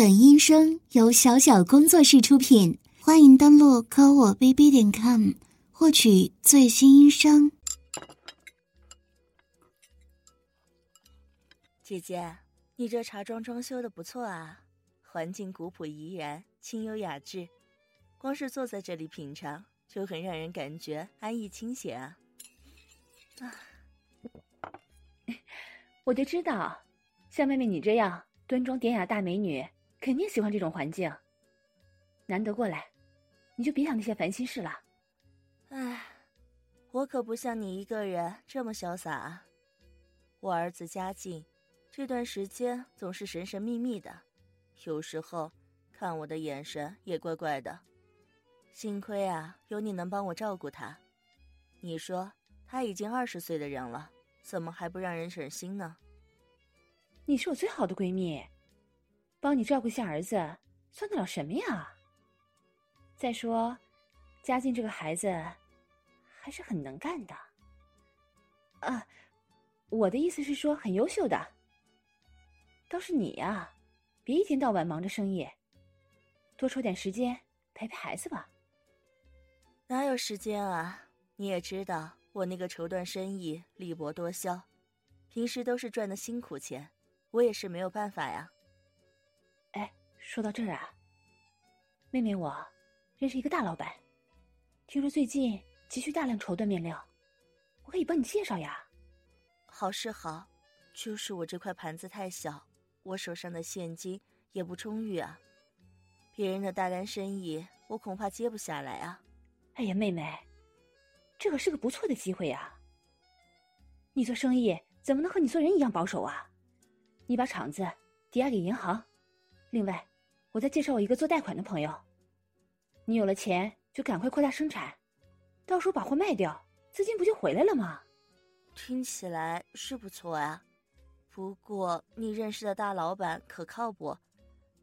本音声由小小工作室出品，欢迎登录科我 bb 点 com 获取最新音声。姐姐，你这茶庄装修的不错啊，环境古朴怡然，清幽雅致，光是坐在这里品尝，就很让人感觉安逸清闲啊。啊，我就知道，像妹妹你这样端庄典雅大美女。肯定喜欢这种环境。难得过来，你就别想那些烦心事了。唉，我可不像你一个人这么潇洒啊。我儿子家境，这段时间总是神神秘秘的，有时候看我的眼神也怪怪的。幸亏啊，有你能帮我照顾他。你说他已经二十岁的人了，怎么还不让人省心呢？你是我最好的闺蜜。帮你照顾一下儿子，算得了什么呀？再说，嘉靖这个孩子还是很能干的。啊，我的意思是说很优秀的。倒是你呀，别一天到晚忙着生意，多抽点时间陪陪孩子吧。哪有时间啊？你也知道我那个绸缎生意利薄多销，平时都是赚的辛苦钱，我也是没有办法呀。说到这儿啊，妹妹，我认识一个大老板，听说最近急需大量绸缎面料，我可以帮你介绍呀。好是好，就是我这块盘子太小，我手上的现金也不充裕啊。别人的大单生意，我恐怕接不下来啊。哎呀，妹妹，这可是个不错的机会呀。你做生意怎么能和你做人一样保守啊？你把厂子抵押给银行，另外。我再介绍我一个做贷款的朋友，你有了钱就赶快扩大生产，到时候把货卖掉，资金不就回来了吗？听起来是不错啊，不过你认识的大老板可靠不？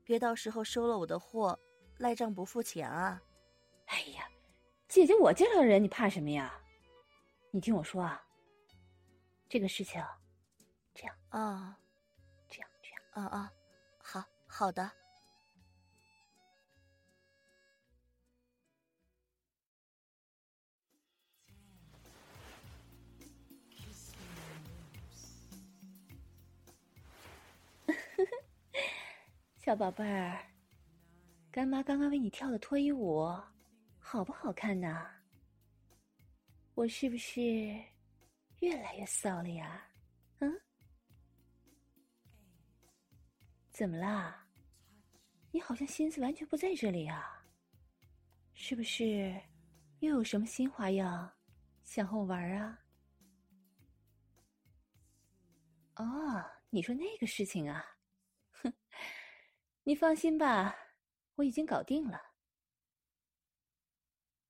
别到时候收了我的货，赖账不付钱啊！哎呀，姐姐我介绍的人你怕什么呀？你听我说啊，这个事情，这样啊，这样这样，啊啊，好好的。小宝贝儿，干妈刚刚为你跳的脱衣舞，好不好看呢？我是不是越来越骚了呀？嗯？怎么啦？你好像心思完全不在这里啊？是不是又有什么新花样想和我玩啊？哦，你说那个事情啊？哼。你放心吧，我已经搞定了。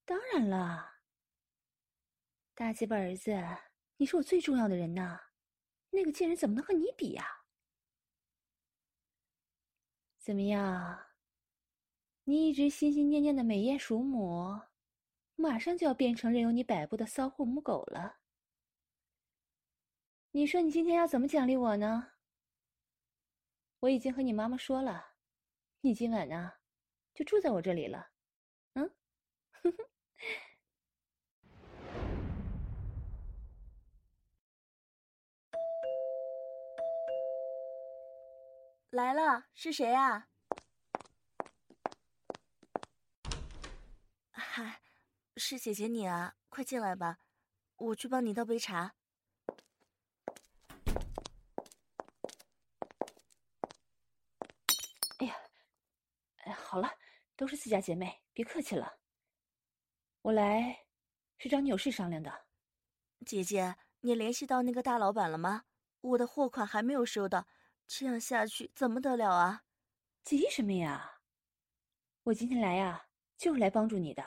当然了，大鸡巴儿子，你是我最重要的人呐，那个贱人怎么能和你比呀？怎么样？你一直心心念念的美艳鼠母，马上就要变成任由你摆布的骚货母狗了。你说你今天要怎么奖励我呢？我已经和你妈妈说了。你今晚呢，就住在我这里了，嗯，来了，是谁啊？嗨，是姐姐你啊，快进来吧，我去帮你倒杯茶。好了，都是自家姐妹，别客气了。我来是找你有事商量的。姐姐，你联系到那个大老板了吗？我的货款还没有收到，这样下去怎么得了啊？急什么呀？我今天来呀，就是来帮助你的。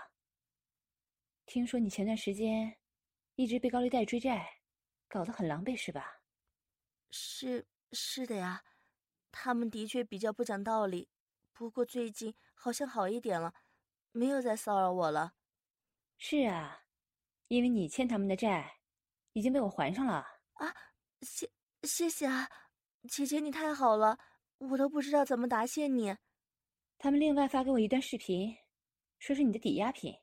听说你前段时间一直被高利贷追债，搞得很狼狈，是吧？是是的呀，他们的确比较不讲道理。不过最近好像好一点了，没有再骚扰我了。是啊，因为你欠他们的债，已经被我还上了。啊，谢谢谢啊，姐姐你太好了，我都不知道怎么答谢你。他们另外发给我一段视频，说是你的抵押品，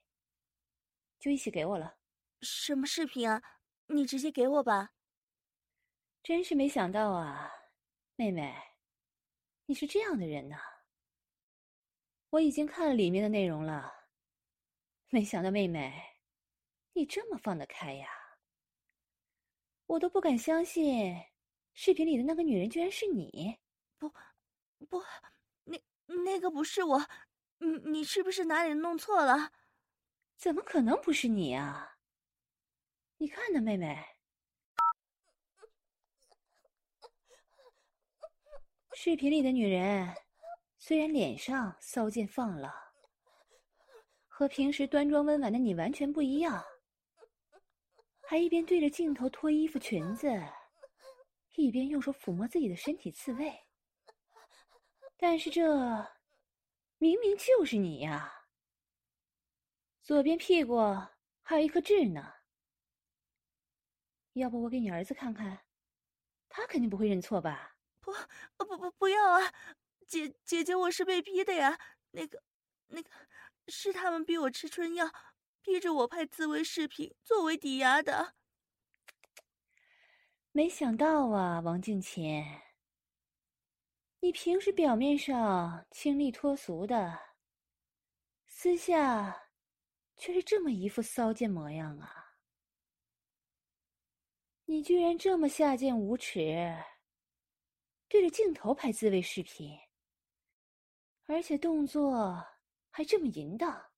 就一起给我了。什么视频啊？你直接给我吧。真是没想到啊，妹妹，你是这样的人呐。我已经看了里面的内容了，没想到妹妹，你这么放得开呀！我都不敢相信，视频里的那个女人居然是你。不，不。那那个不是我，你你是不是哪里弄错了？怎么可能不是你啊？你看呢，妹妹，视频里的女人虽然脸上骚劲放了，和平时端庄温婉的你完全不一样，还一边对着镜头脱衣服裙子，一边用手抚摸自己的身体自慰。但是这明明就是你呀！左边屁股还有一颗痣呢。要不我给你儿子看看，他肯定不会认错吧？不，不不不要啊！姐姐姐，我是被逼的呀！那个，那个，是他们逼我吃春药，逼着我拍自慰视频作为抵押的。没想到啊，王静琴。你平时表面上清丽脱俗的，私下却是这么一副骚贱模样啊！你居然这么下贱无耻，对着镜头拍自慰视频，而且动作还这么淫荡，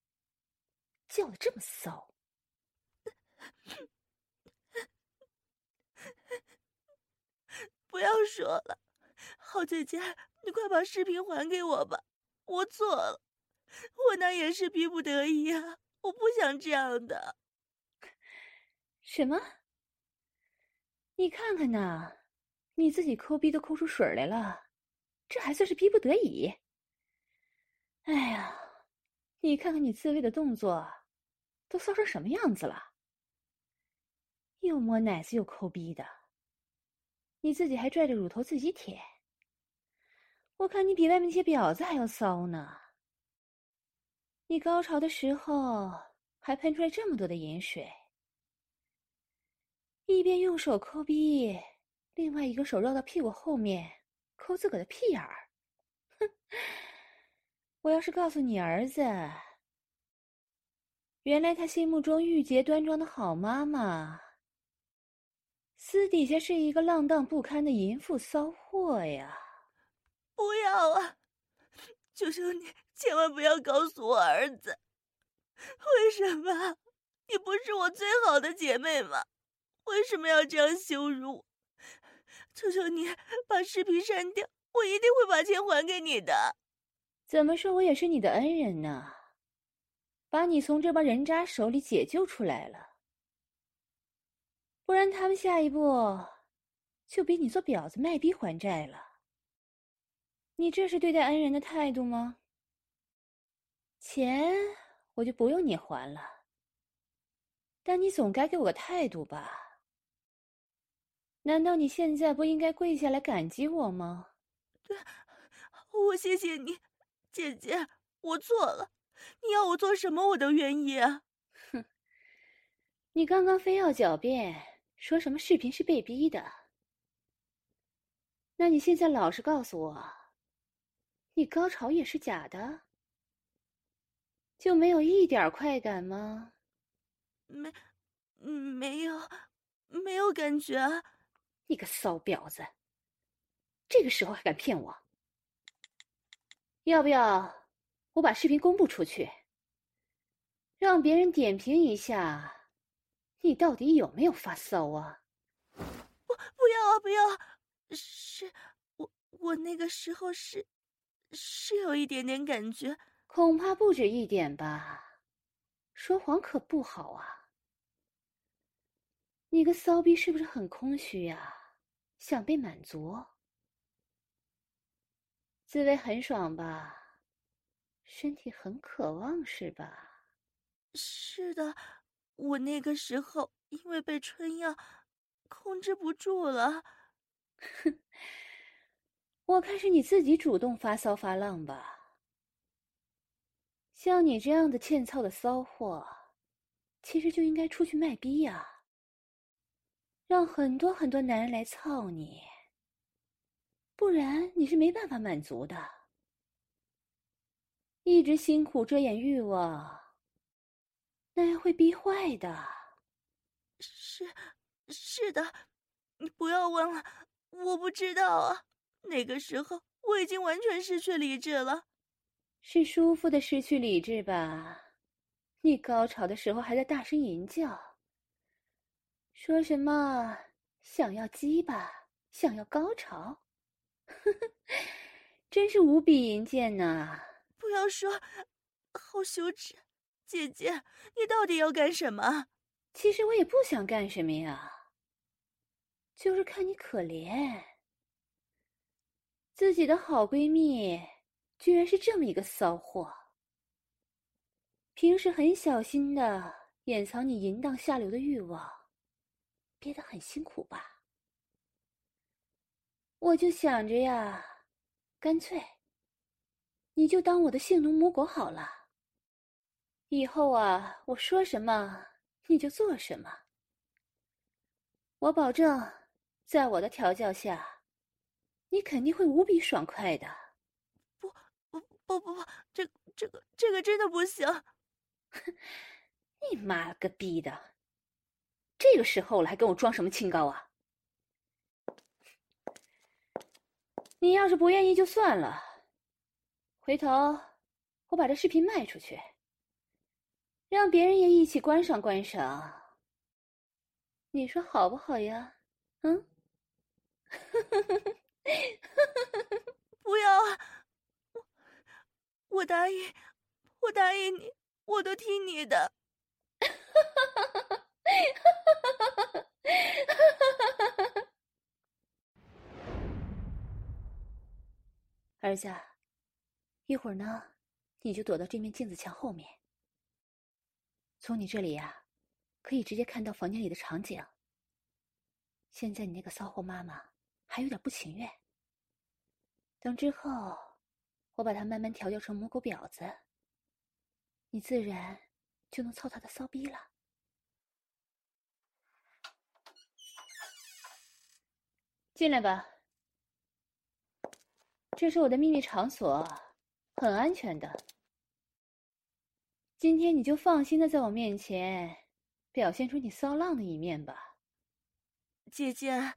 叫的这么骚！不要说了。好姐姐，你快把视频还给我吧！我错了，我那也是逼不得已啊！我不想这样的。什么？你看看呐，你自己抠逼都抠出水来了，这还算是逼不得已？哎呀，你看看你自慰的动作，都骚成什么样子了？又摸奶子又抠逼的，你自己还拽着乳头自己舔。我看你比外面那些婊子还要骚呢。你高潮的时候还喷出来这么多的盐水，一边用手抠逼，另外一个手绕到屁股后面抠自个的屁眼儿。哼！我要是告诉你儿子，原来他心目中玉洁端庄的好妈妈，私底下是一个浪荡不堪的淫妇骚货呀！不要啊！求求你，千万不要告诉我儿子。为什么？你不是我最好的姐妹吗？为什么要这样羞辱我？求求你把视频删掉，我一定会把钱还给你的。怎么说，我也是你的恩人呢，把你从这帮人渣手里解救出来了。不然他们下一步就逼你做婊子卖逼还债了。你这是对待恩人的态度吗？钱我就不用你还了，但你总该给我个态度吧？难道你现在不应该跪下来感激我吗？对，我谢谢你，姐姐，我错了，你要我做什么我都愿意啊。哼，你刚刚非要狡辩，说什么视频是被逼的，那你现在老实告诉我。你高潮也是假的，就没有一点快感吗？没，没有，没有感觉。你个骚婊子，这个时候还敢骗我？要不要我把视频公布出去，让别人点评一下，你到底有没有发骚啊？不，不要啊，不要！是我，我那个时候是。是有一点点感觉，恐怕不止一点吧。说谎可不好啊。你个骚逼是不是很空虚呀？想被满足？滋味很爽吧？身体很渴望是吧？是的，我那个时候因为被春药控制不住了。哼。我看是你自己主动发骚发浪吧。像你这样的欠操的骚货，其实就应该出去卖逼呀，让很多很多男人来操你，不然你是没办法满足的。一直辛苦遮掩欲望，那样会逼坏的。是，是的，你不要问了，我不知道啊。那个时候我已经完全失去理智了。是舒服的失去理智吧？你高潮的时候还在大声吟叫，说什么想要鸡巴，想要高潮，真是无比淫贱呐！不要说，好羞耻，姐姐，你到底要干什么？其实我也不想干什么呀，就是看你可怜，自己的好闺蜜。居然是这么一个骚货！平时很小心的掩藏你淫荡下流的欲望，憋得很辛苦吧？我就想着呀，干脆你就当我的性奴母狗好了。以后啊，我说什么你就做什么。我保证，在我的调教下，你肯定会无比爽快的。不不不不不，这这个这个真的不行！你妈了个逼的！这个时候了还跟我装什么清高啊？你要是不愿意就算了，回头我把这视频卖出去，让别人也一起观赏观赏，你说好不好呀？嗯？不要啊！我我答应，我答应你，我都听你的。儿子，一会儿呢，你就躲到这面镜子墙后面。从你这里呀，可以直接看到房间里的场景。现在你那个骚货妈妈还有点不情愿，等之后。我把她慢慢调教成母狗婊子，你自然就能操她的骚逼了。进来吧，这是我的秘密场所，很安全的。今天你就放心的在我面前表现出你骚浪的一面吧。姐姐，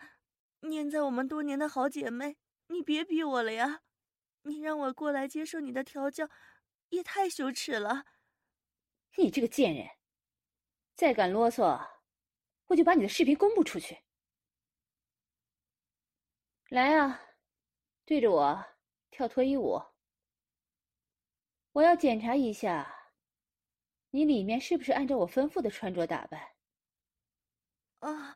念在我们多年的好姐妹，你别逼我了呀。你让我过来接受你的调教，也太羞耻了！你这个贱人，再敢啰嗦，我就把你的视频公布出去。来啊，对着我跳脱衣舞！我要检查一下，你里面是不是按照我吩咐的穿着打扮？啊！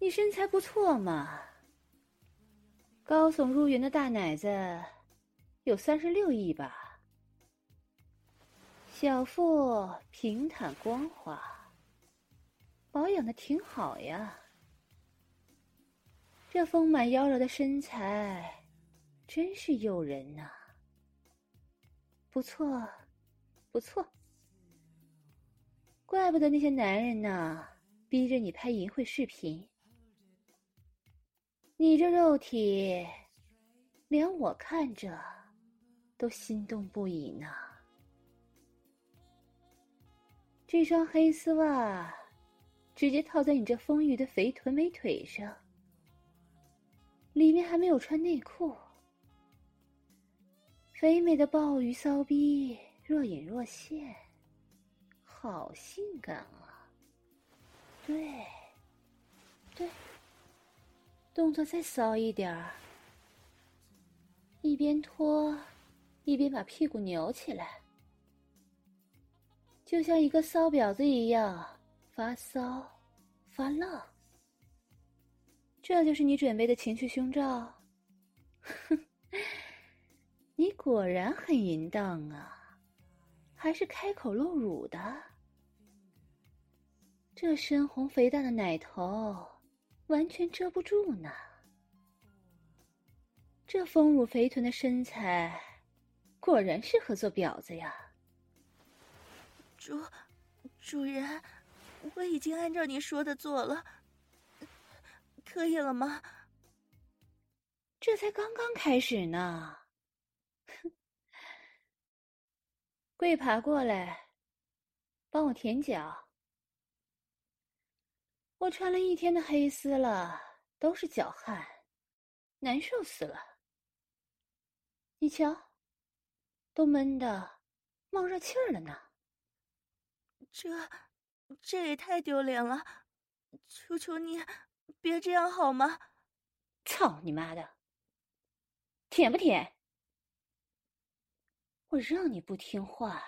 你身材不错嘛，高耸入云的大奶子，有三十六亿吧？小腹平坦光滑，保养的挺好呀。这丰满妖娆的身材，真是诱人呐。不错，不错，怪不得那些男人呢，逼着你拍淫秽视频。你这肉体，连我看着都心动不已呢。这双黑丝袜直接套在你这丰腴的肥臀美腿上，里面还没有穿内裤，肥美的鲍鱼骚逼若隐若现，好性感啊！对，对。动作再骚一点儿，一边脱，一边把屁股扭起来，就像一个骚婊子一样发骚发浪。这就是你准备的情趣胸罩？哼，你果然很淫荡啊，还是开口露乳的。这深红肥大的奶头完全遮不住呢。这丰乳肥臀的身材，果然适合做婊子呀。主，主人，我已经按照你说的做了，可以了吗？这才刚刚开始呢。哼，跪爬过来，帮我舔脚。我穿了一天的黑丝了，都是脚汗，难受死了。你瞧，都闷的冒热气儿了呢。这，这也太丢脸了！求求你，别这样好吗？操你妈的！舔不舔？我让你不听话，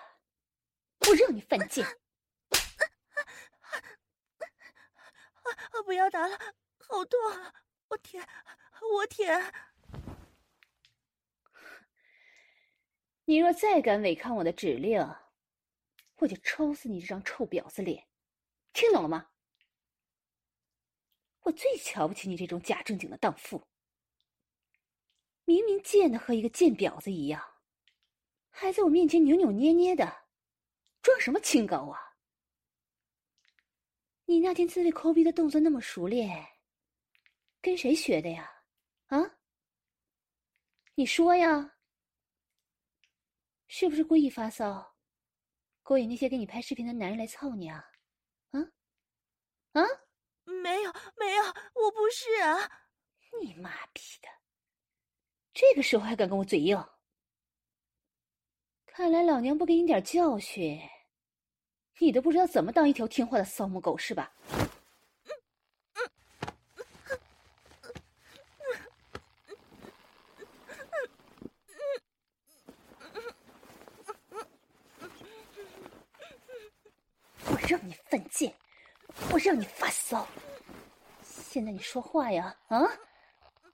我让你犯贱！啊！不要打了，好痛！我舔，我舔！你若再敢违抗我的指令，我就抽死你这张臭婊子脸！听懂了吗？我最瞧不起你这种假正经的荡妇，明明贱的和一个贱婊子一样，还在我面前扭扭捏捏的，装什么清高啊？你那天自慰抠鼻的动作那么熟练，跟谁学的呀？啊？你说呀？是不是故意发骚，勾引那些给你拍视频的男人来操你啊？啊？啊？没有，没有，我不是啊！你妈逼的，这个时候还敢跟我嘴硬？看来老娘不给你点教训！你都不知道怎么当一条听话的骚母狗是吧？我让你犯贱，我让你发骚。现在你说话呀，啊，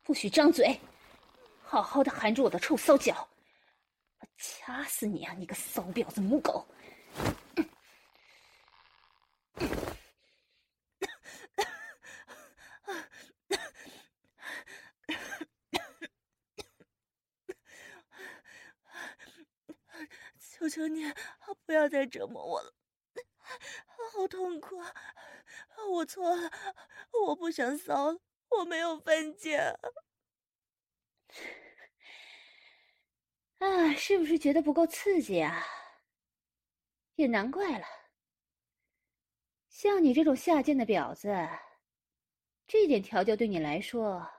不许张嘴，好好的含住我的臭骚脚，我掐死你啊！你个骚婊子母狗！求求你，不要再折磨我了，好痛苦！我错了，我不想骚了，我没有犯贱。啊，是不是觉得不够刺激啊？也难怪了，像你这种下贱的婊子，这点调教对你来说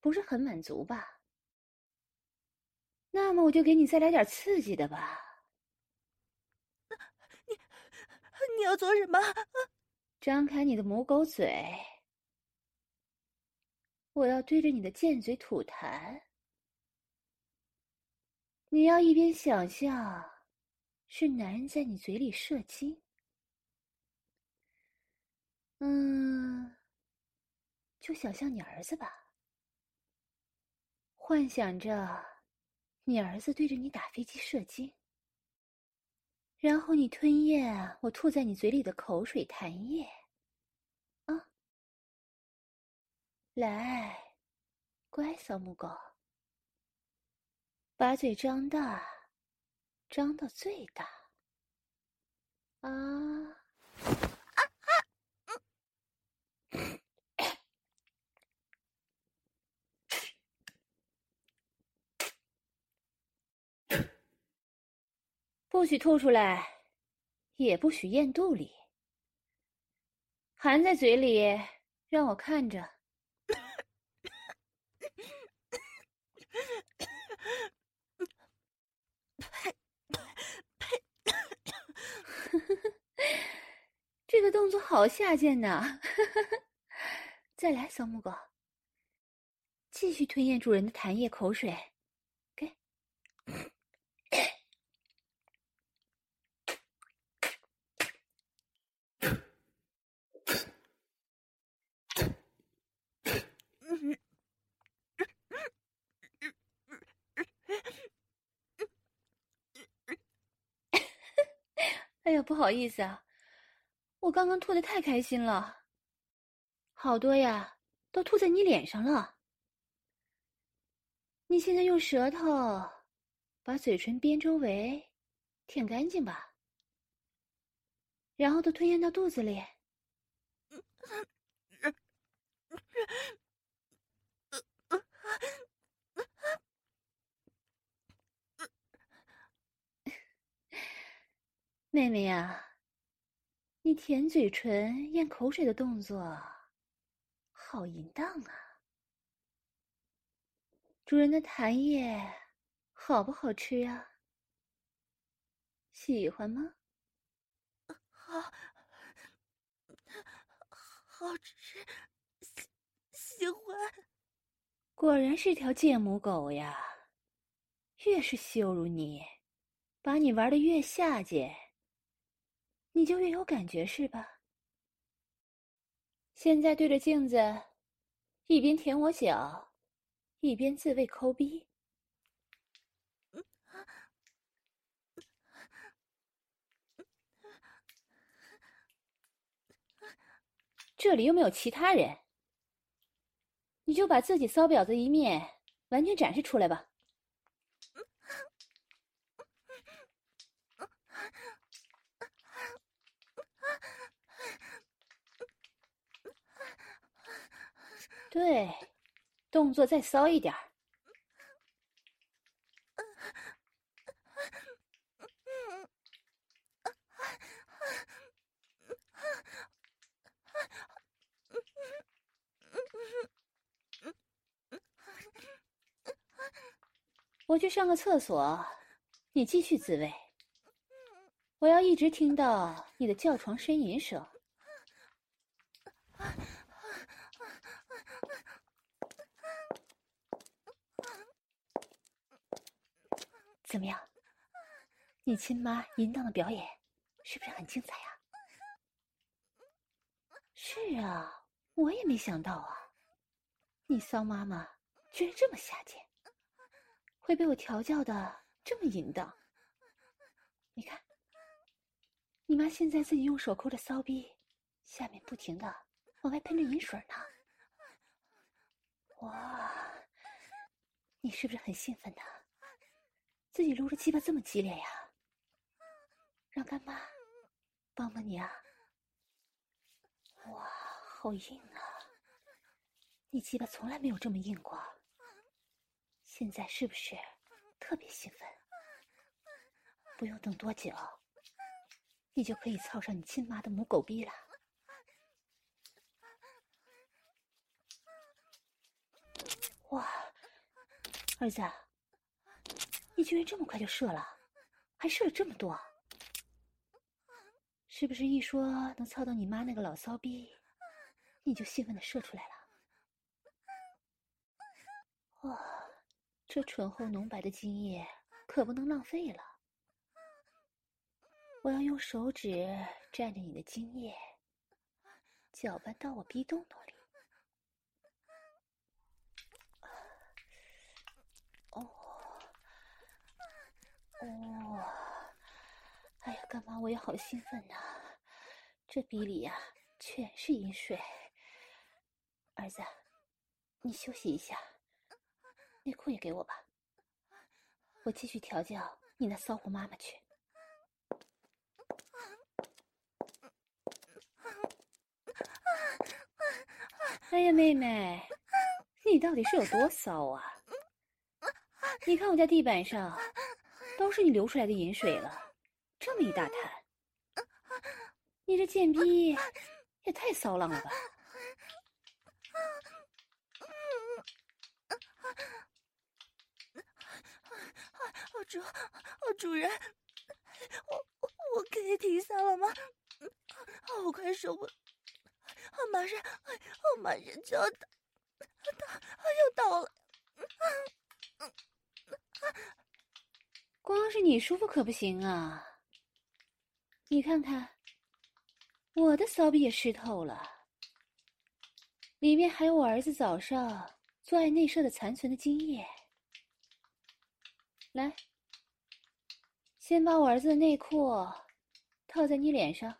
不是很满足吧？那么我就给你再来点刺激的吧。你，你要做什么？张开你的母狗嘴，我要对着你的贱嘴吐痰。你要一边想象是男人在你嘴里射精，嗯，就想象你儿子吧，幻想着你儿子对着你打飞机射精，然后你吞咽我吐在你嘴里的口水痰液，啊，来，乖小母狗。把嘴张大，张到最大。啊不许吐出来，也不许咽肚里，含在嘴里，让我看着。这个动作好下贱呐！再来，小母狗，继续吞咽主人的痰液、口水，给。哎呀，不好意思啊。我刚刚吐的太开心了，好多呀，都吐在你脸上了。你现在用舌头把嘴唇边周围舔干净吧，然后都吞咽到肚子里。妹妹呀，你舔嘴唇、咽口水的动作，好淫荡啊！主人的痰液好不好吃啊？喜欢吗？好，好吃，喜喜欢。果然是条贱母狗呀！越是羞辱你，把你玩的越下贱。你就越有感觉是吧？现在对着镜子，一边舔我脚，一边自慰抠逼。这里又没有其他人，你就把自己骚婊子一面完全展示出来吧。对，动作再骚一点儿。我去上个厕所，你继续自慰。我要一直听到你的叫床呻吟声。怎么样？你亲妈淫荡的表演是不是很精彩呀？是啊，我也没想到啊，你骚妈妈居然这么下贱，会被我调教的这么淫荡。你看，你妈现在自己用手抠着骚逼，下面不停的往外喷着淫水呢。哇，你是不是很兴奋呢？自己撸着鸡巴这么激烈呀？让干妈帮帮你啊！哇，好硬啊！你鸡巴从来没有这么硬过，现在是不是特别兴奋？不用等多久，你就可以操上你亲妈的母狗逼了。哇，儿子。你居然这么快就射了，还射了这么多，是不是一说能操到你妈那个老骚逼，你就兴奋的射出来了？哇，这醇厚浓白的精液可不能浪费了，我要用手指蘸着你的精液，搅拌到我逼洞洞里。哦，哎呀，干嘛我也好兴奋呐！这鼻里呀全是饮水。儿子，你休息一下，内裤也给我吧，我继续调教你那骚货妈妈去。哎呀，妹妹，你到底是有多骚啊？你看我家地板上。都是你流出来的饮水了，这么一大滩，你这贱逼也太骚浪了吧！主，主人，我我可以停下了吗？我快受不，我马上，我马上就要到，到，要到了。光是你舒服可不行啊！你看看，我的骚逼也湿透了，里面还有我儿子早上做爱内射的残存的精液。来，先把我儿子的内裤套在你脸上，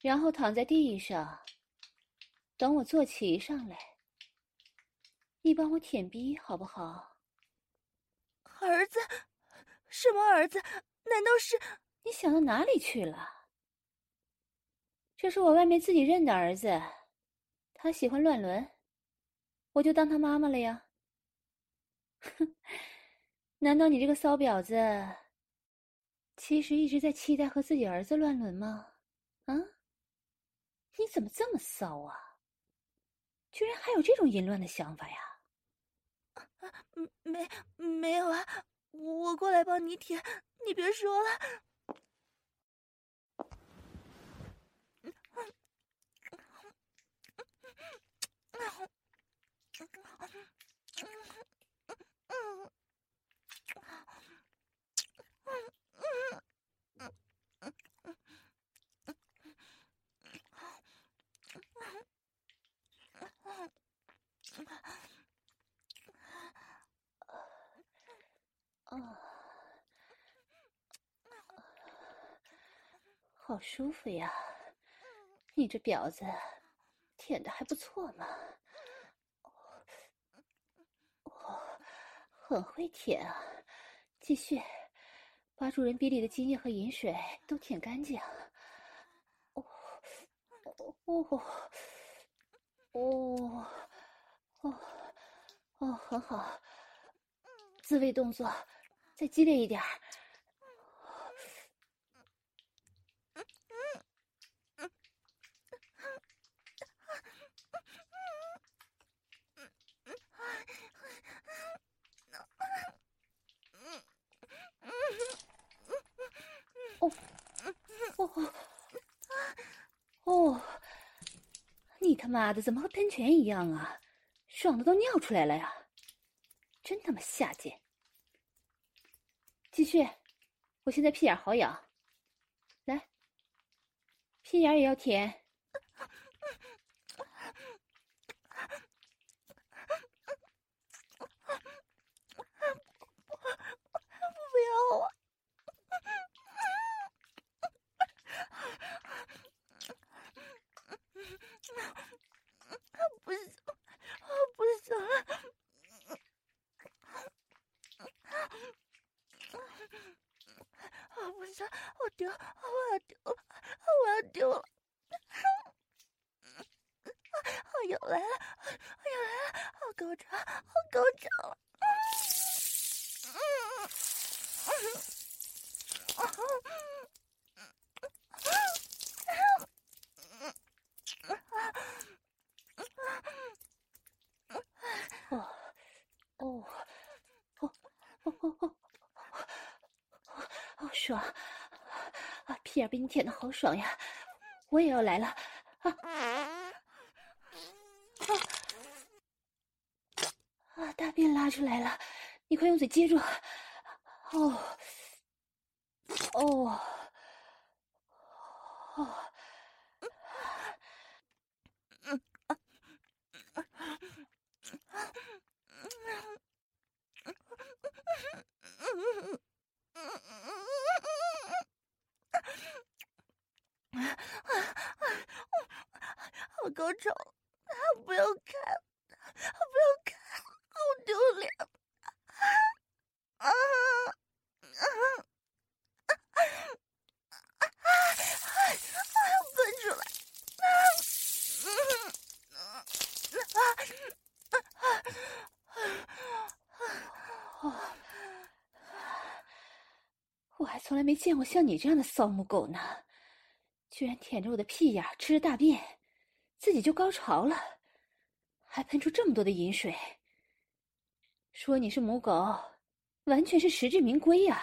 然后躺在地上，等我坐骑上来。你帮我舔逼好不好？儿子，什么儿子？难道是你想到哪里去了？这是我外面自己认的儿子，他喜欢乱伦，我就当他妈妈了呀。哼，难道你这个骚婊子，其实一直在期待和自己儿子乱伦吗？啊？你怎么这么骚啊？居然还有这种淫乱的想法呀！啊没没有啊，我过来帮你舔，你别说了。好舒服呀！你这婊子，舔的还不错嘛。哦，很会舔啊！继续，把主人鼻里的精液和饮水都舔干净。哦，哦，哦，哦，哦，很好，自慰动作。再激烈一点儿！哦，哦，哦，你他妈的怎么和喷泉一样啊？爽的都尿出来了呀！真他妈下贱！继续，我现在屁眼好痒，来，屁眼也要舔。不要啊！不行，不行。啊！不行，我丢，我要丢了，我要丢了！啊！又来了，又来了，好高潮，好高潮了！哦，哦，哦，哦，哦。好爽啊！屁眼被你舔的好爽呀！我也要来了啊！啊啊！大便拉出来了，你快用嘴接住！哦哦哦！高潮！不要看，不要看，好丢脸！啊啊啊啊啊啊！滚出来！啊啊啊啊！我还从来没见过像你这样的骚母狗呢，居然舔着我的屁眼吃着大便，自己就高潮了，还喷出这么多的饮水。说你是母狗，完全是实至名归呀！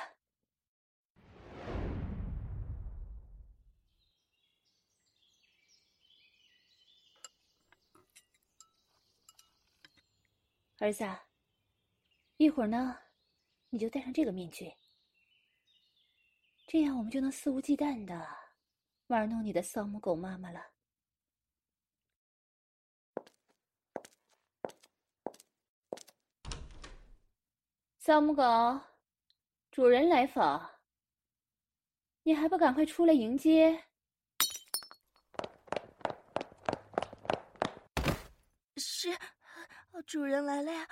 儿子，一会儿呢，你就戴上这个面具。这样我们就能肆无忌惮的玩弄你的骚母狗妈妈了。藏母狗主人来访。你还不赶快出来迎接是主人来了呀。